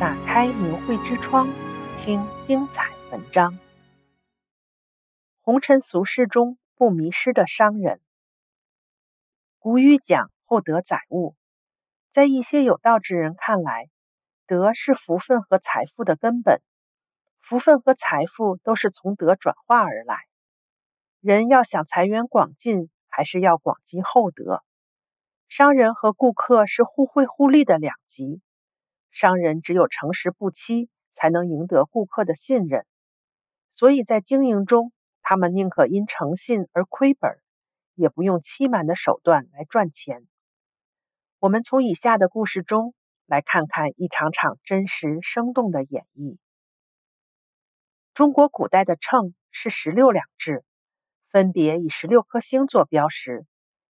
打开明慧之窗，听精彩文章。红尘俗世中不迷失的商人。古语讲厚德载物，在一些有道之人看来，德是福分和财富的根本，福分和财富都是从德转化而来。人要想财源广进，还是要广积厚德。商人和顾客是互惠互利的两极。商人只有诚实不欺，才能赢得顾客的信任。所以在经营中，他们宁可因诚信而亏本，也不用欺瞒的手段来赚钱。我们从以下的故事中来看看一场场真实生动的演绎。中国古代的秤是十六两制，分别以十六颗星做标识，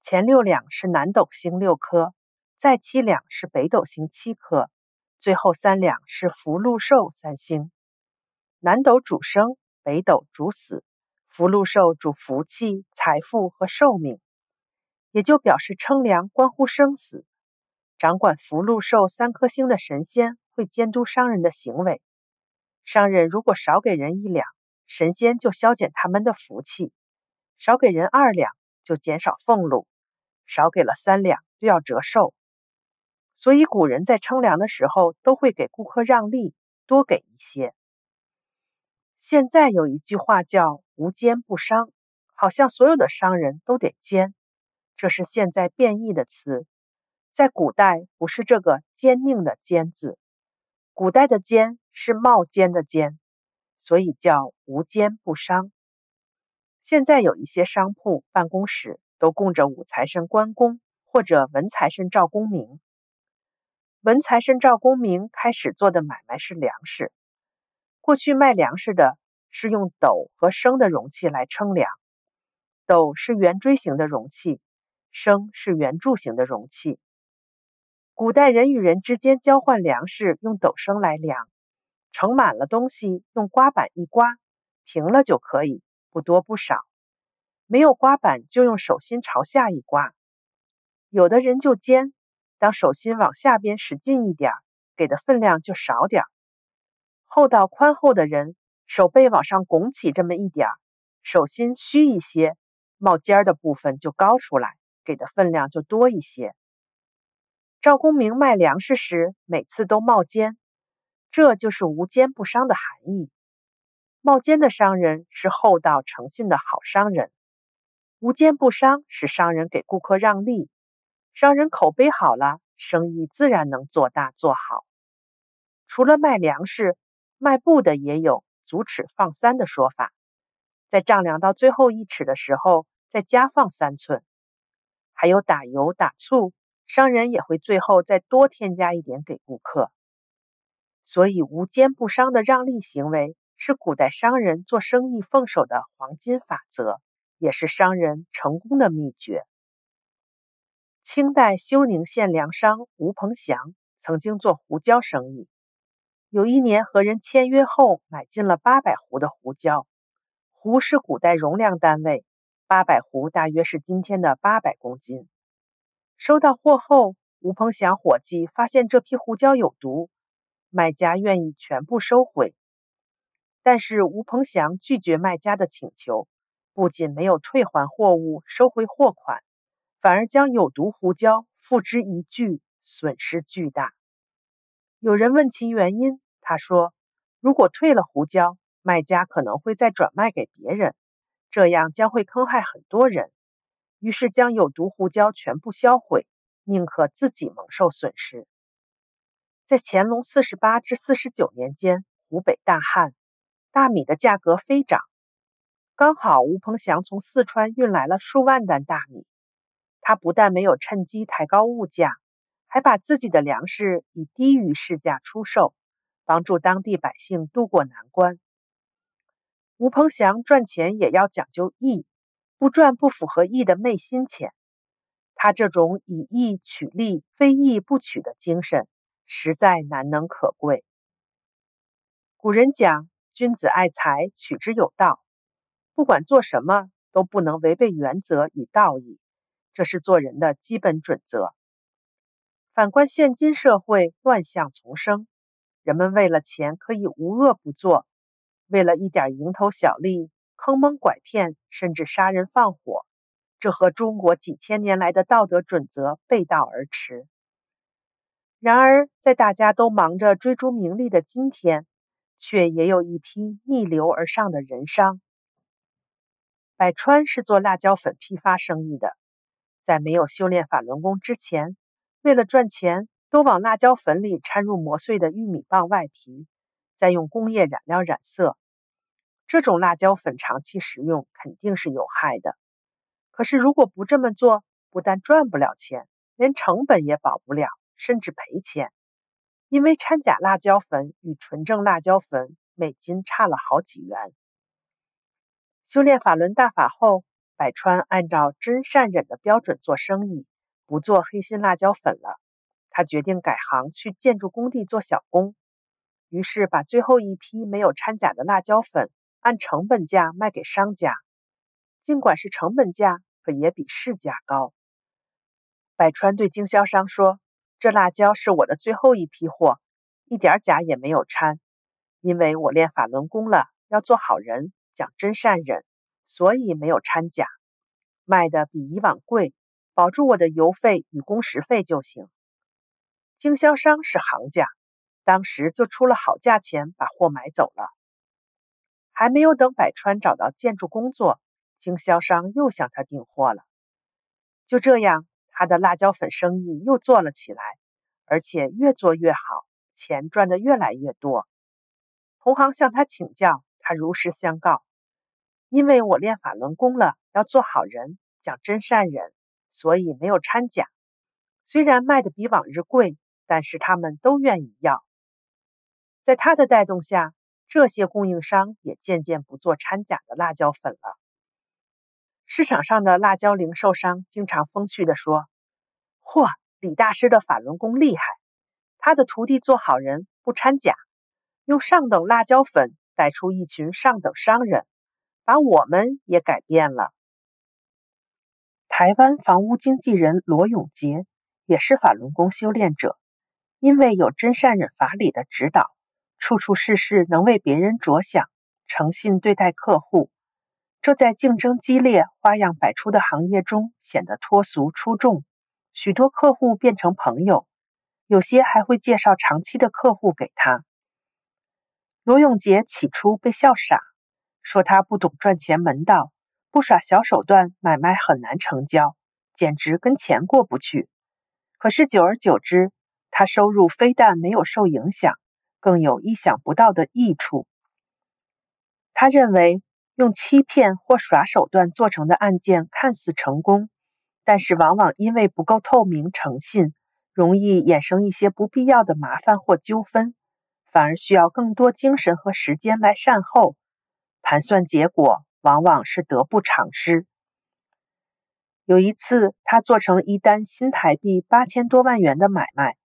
前六两是南斗星六颗，再七两是北斗星七颗。最后三两是福禄寿三星，南斗主生，北斗主死，福禄寿主福气、财富和寿命，也就表示称量关乎生死。掌管福禄寿三颗星的神仙会监督商人的行为，商人如果少给人一两，神仙就消减他们的福气；少给人二两，就减少俸禄；少给了三两，就要折寿。所以古人在称量的时候都会给顾客让利，多给一些。现在有一句话叫“无奸不商”，好像所有的商人都得奸，这是现在变异的词。在古代不是这个奸佞的奸字，古代的奸是冒尖的尖，所以叫无奸不商。现在有一些商铺、办公室都供着武财神关公或者文财神赵公明。文财神赵公明开始做的买卖是粮食。过去卖粮食的是用斗和升的容器来称量，斗是圆锥形的容器，升是圆柱形的容器。古代人与人之间交换粮食用斗升来量，盛满了东西用刮板一刮，平了就可以，不多不少。没有刮板就用手心朝下一刮。有的人就尖。当手心往下边使劲一点，给的分量就少点。厚道宽厚的人，手背往上拱起这么一点，手心虚一些，冒尖儿的部分就高出来，给的分量就多一些。赵公明卖粮食时，每次都冒尖，这就是无奸不商的含义。冒尖的商人是厚道诚信的好商人，无奸不商是商人给顾客让利。商人口碑好了，生意自然能做大做好。除了卖粮食，卖布的也有足尺放三的说法，在丈量到最后一尺的时候，再加放三寸。还有打油打醋，商人也会最后再多添加一点给顾客。所以无奸不商的让利行为，是古代商人做生意奉守的黄金法则，也是商人成功的秘诀。清代休宁县粮商吴鹏祥曾经做胡椒生意，有一年和人签约后买进了八百斛的胡椒。斛是古代容量单位，八百斛大约是今天的八百公斤。收到货后，吴鹏祥伙计发现这批胡椒有毒，卖家愿意全部收回，但是吴鹏祥拒绝卖家的请求，不仅没有退还货物、收回货款。反而将有毒胡椒付之一炬，损失巨大。有人问其原因，他说：“如果退了胡椒，卖家可能会再转卖给别人，这样将会坑害很多人。于是将有毒胡椒全部销毁，宁可自己蒙受损失。”在乾隆四十八至四十九年间，湖北大旱，大米的价格飞涨。刚好吴鹏祥从四川运来了数万担大米。他不但没有趁机抬高物价，还把自己的粮食以低于市价出售，帮助当地百姓渡过难关。吴鹏祥赚钱也要讲究义，不赚不符合义的昧心钱。他这种以义取利、非义不取的精神，实在难能可贵。古人讲：“君子爱财，取之有道。”不管做什么，都不能违背原则与道义。这是做人的基本准则。反观现今社会，乱象丛生，人们为了钱可以无恶不作，为了一点蝇头小利，坑蒙拐骗，甚至杀人放火，这和中国几千年来的道德准则背道而驰。然而，在大家都忙着追逐名利的今天，却也有一批逆流而上的人商。百川是做辣椒粉批发生意的，在没有修炼法轮功之前，为了赚钱，都往辣椒粉里掺入磨碎的玉米棒外皮，再用工业染料染色。这种辣椒粉长期食用肯定是有害的。可是如果不这么做，不但赚不了钱，连成本也保不了。甚至赔钱，因为掺假辣椒粉与纯正辣椒粉每斤差了好几元。修炼法轮大法后，百川按照真善忍的标准做生意，不做黑心辣椒粉了。他决定改行去建筑工地做小工，于是把最后一批没有掺假的辣椒粉按成本价卖给商家。尽管是成本价，可也比市价高。百川对经销商说。这辣椒是我的最后一批货，一点假也没有掺。因为我练法轮功了，要做好人，讲真善忍，所以没有掺假，卖的比以往贵，保住我的邮费与工时费就行。经销商是行家，当时就出了好价钱把货买走了。还没有等百川找到建筑工作，经销商又向他订货了。就这样。他的辣椒粉生意又做了起来，而且越做越好，钱赚得越来越多。同行向他请教，他如实相告：“因为我练法轮功了，要做好人，讲真善忍，所以没有掺假。虽然卖的比往日贵，但是他们都愿意要。”在他的带动下，这些供应商也渐渐不做掺假的辣椒粉了。市场上的辣椒零售商经常风趣地说：“嚯，李大师的法轮功厉害！他的徒弟做好人，不掺假，用上等辣椒粉带出一群上等商人，把我们也改变了。”台湾房屋经纪人罗永杰也是法轮功修炼者，因为有真善忍法理的指导，处处事事能为别人着想，诚信对待客户。这在竞争激烈、花样百出的行业中显得脱俗出众，许多客户变成朋友，有些还会介绍长期的客户给他。罗永杰起初被笑傻，说他不懂赚钱门道，不耍小手段，买卖很难成交，简直跟钱过不去。可是久而久之，他收入非但没有受影响，更有意想不到的益处。他认为。用欺骗或耍手段做成的案件看似成功，但是往往因为不够透明诚信，容易衍生一些不必要的麻烦或纠纷，反而需要更多精神和时间来善后。盘算结果往往是得不偿失。有一次，他做成一单新台币八千多万元的买卖，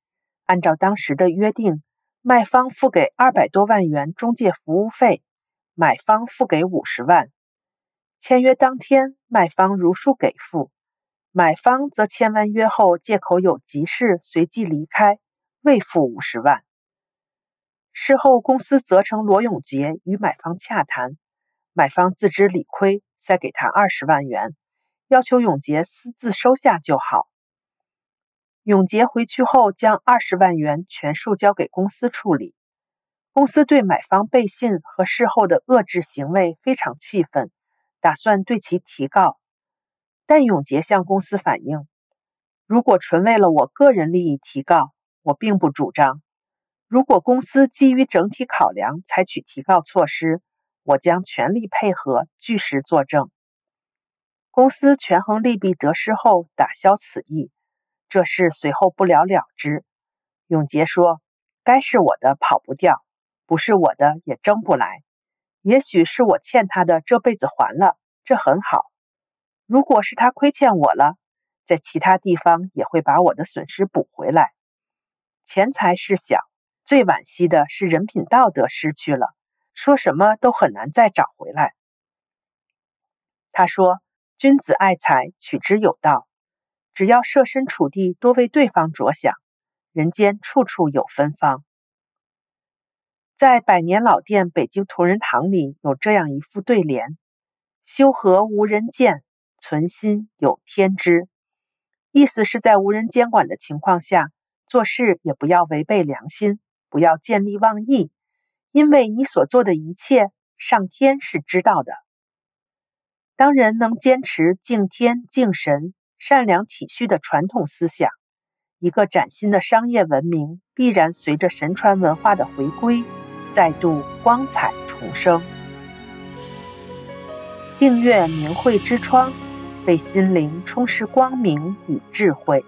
按照当时的约定，卖方付给二百多万元中介服务费。买方付给五十万，签约当天，卖方如数给付，买方则签完约后借口有急事随即离开，未付五十万。事后，公司责成罗永杰与买方洽谈，买方自知理亏，塞给他二十万元，要求永杰私自收下就好。永杰回去后，将二十万元全数交给公司处理。公司对买方背信和事后的遏制行为非常气愤，打算对其提告。但永杰向公司反映，如果纯为了我个人利益提告，我并不主张；如果公司基于整体考量采取提告措施，我将全力配合，据实作证。公司权衡利弊得失后，打消此意。这事随后不了了之。永杰说：“该是我的，跑不掉。”不是我的也争不来，也许是我欠他的，这辈子还了，这很好。如果是他亏欠我了，在其他地方也会把我的损失补回来。钱财事小，最惋惜的是人品道德失去了，说什么都很难再找回来。他说：“君子爱财，取之有道。只要设身处地，多为对方着想，人间处处有芬芳。”在百年老店北京同仁堂里有这样一副对联：“修和无人见，存心有天知。”意思是在无人监管的情况下，做事也不要违背良心，不要见利忘义，因为你所做的一切，上天是知道的。当人能坚持敬天敬神、善良体恤的传统思想，一个崭新的商业文明必然随着神传文化的回归，再度光彩重生。订阅明慧之窗。为心灵充实光明与智慧。